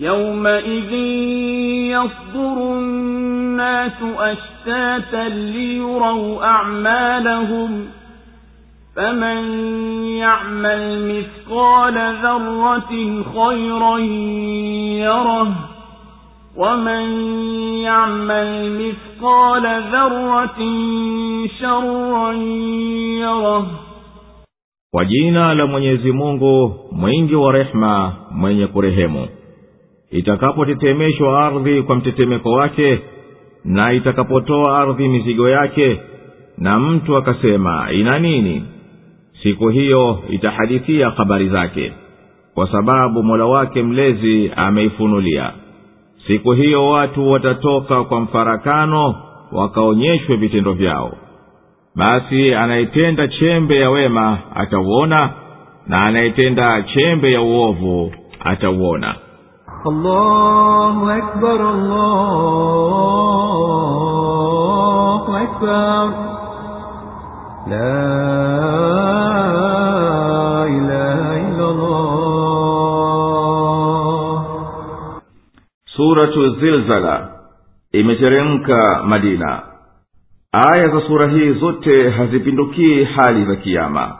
يومئذ يصدر الناس أشتاتا ليروا أعمالهم فمن يعمل مثقال ذرة خيرا يره ومن يعمل مثقال ذرة شرا يره kwa jina la mwenyezi mungu mwingi wa itakapotetemeshwa ardhi kwa mtetemeko wake na itakapotoa ardhi mizigo yake na mtu akasema ina nini? Siku hiyo itahadithia habari zake kwa sababu mola wake mlezi ameifunulia. Siku hiyo watu watatoka kwa mfarakano wakaonyeshwe vitendo vyao. Basi anayetenda chembe ya wema atauona na anayetenda chembe ya uovu atauona الله أكبر الله أكبر لا إله إلا الله suratu zilzala imeteremka madina aya za sura hii zote hazipindukii hali za kiama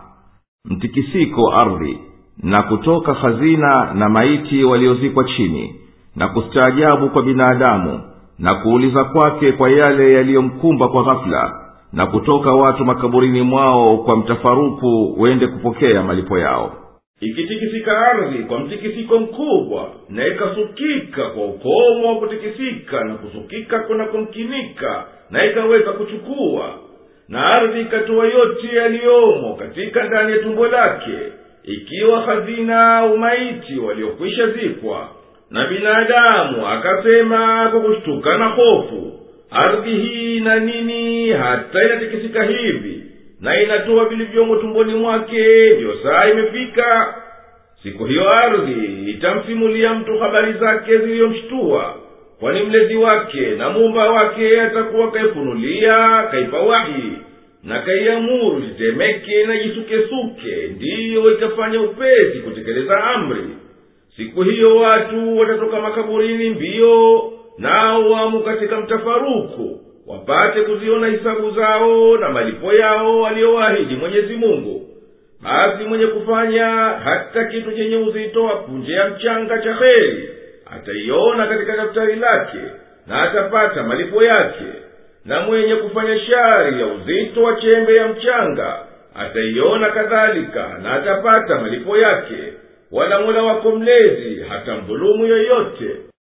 mtikisiko ardhi na kutoka hazina na maiti waliozikwa chini na kustaajabu kwa binadamu na kuuliza kwake kwa yale yaliyomkumba kwa ghafula na kutoka watu makaburini mwao kwa mtafaruku wende kupokea malipo yao. Ikitikisika ardhi kwa mtikisiko mkubwa na ikasukika kwa ukomo wa kutikisika na kusukika kunakomkinika na ikaweza kuchukua na ardhi ikatoa yote yaliyomo katika ndani ya tumbo lake ikiwa hazina umaiti waliokwisha zikwa na binadamu akasema kwa kushtuka na hofu ardhi hii na nini hata inatikisika hivi na inatoa vilivyomo tumboni mwake ndiyo saa imefika. Siku hiyo ardhi itamsimulia mtu habari zake ziliyomshtua kwani mlezi wake na muumba wake atakuwa kaifunulia kaipa wahi na kaiamuru jitemeke na jisukesuke ndiyo itafanya upesi kutekeleza amri. Siku hiyo watu watatoka makaburini mbio nao wamo katika mtafaruku wapate kuziona hisabu zao na malipo yao aliyowaahidi mwenyezi mungu. Basi mwenye kufanya hata kitu chenye uzito apunje ya mchanga cha heri ataiona katika daftari lake na atapata malipo yake na mwenye kufanya shari ya uzito wa chembe ya mchanga ataiona kadhalika na atapata malipo yake wala mola wako mlezi hata mdhulumu yoyote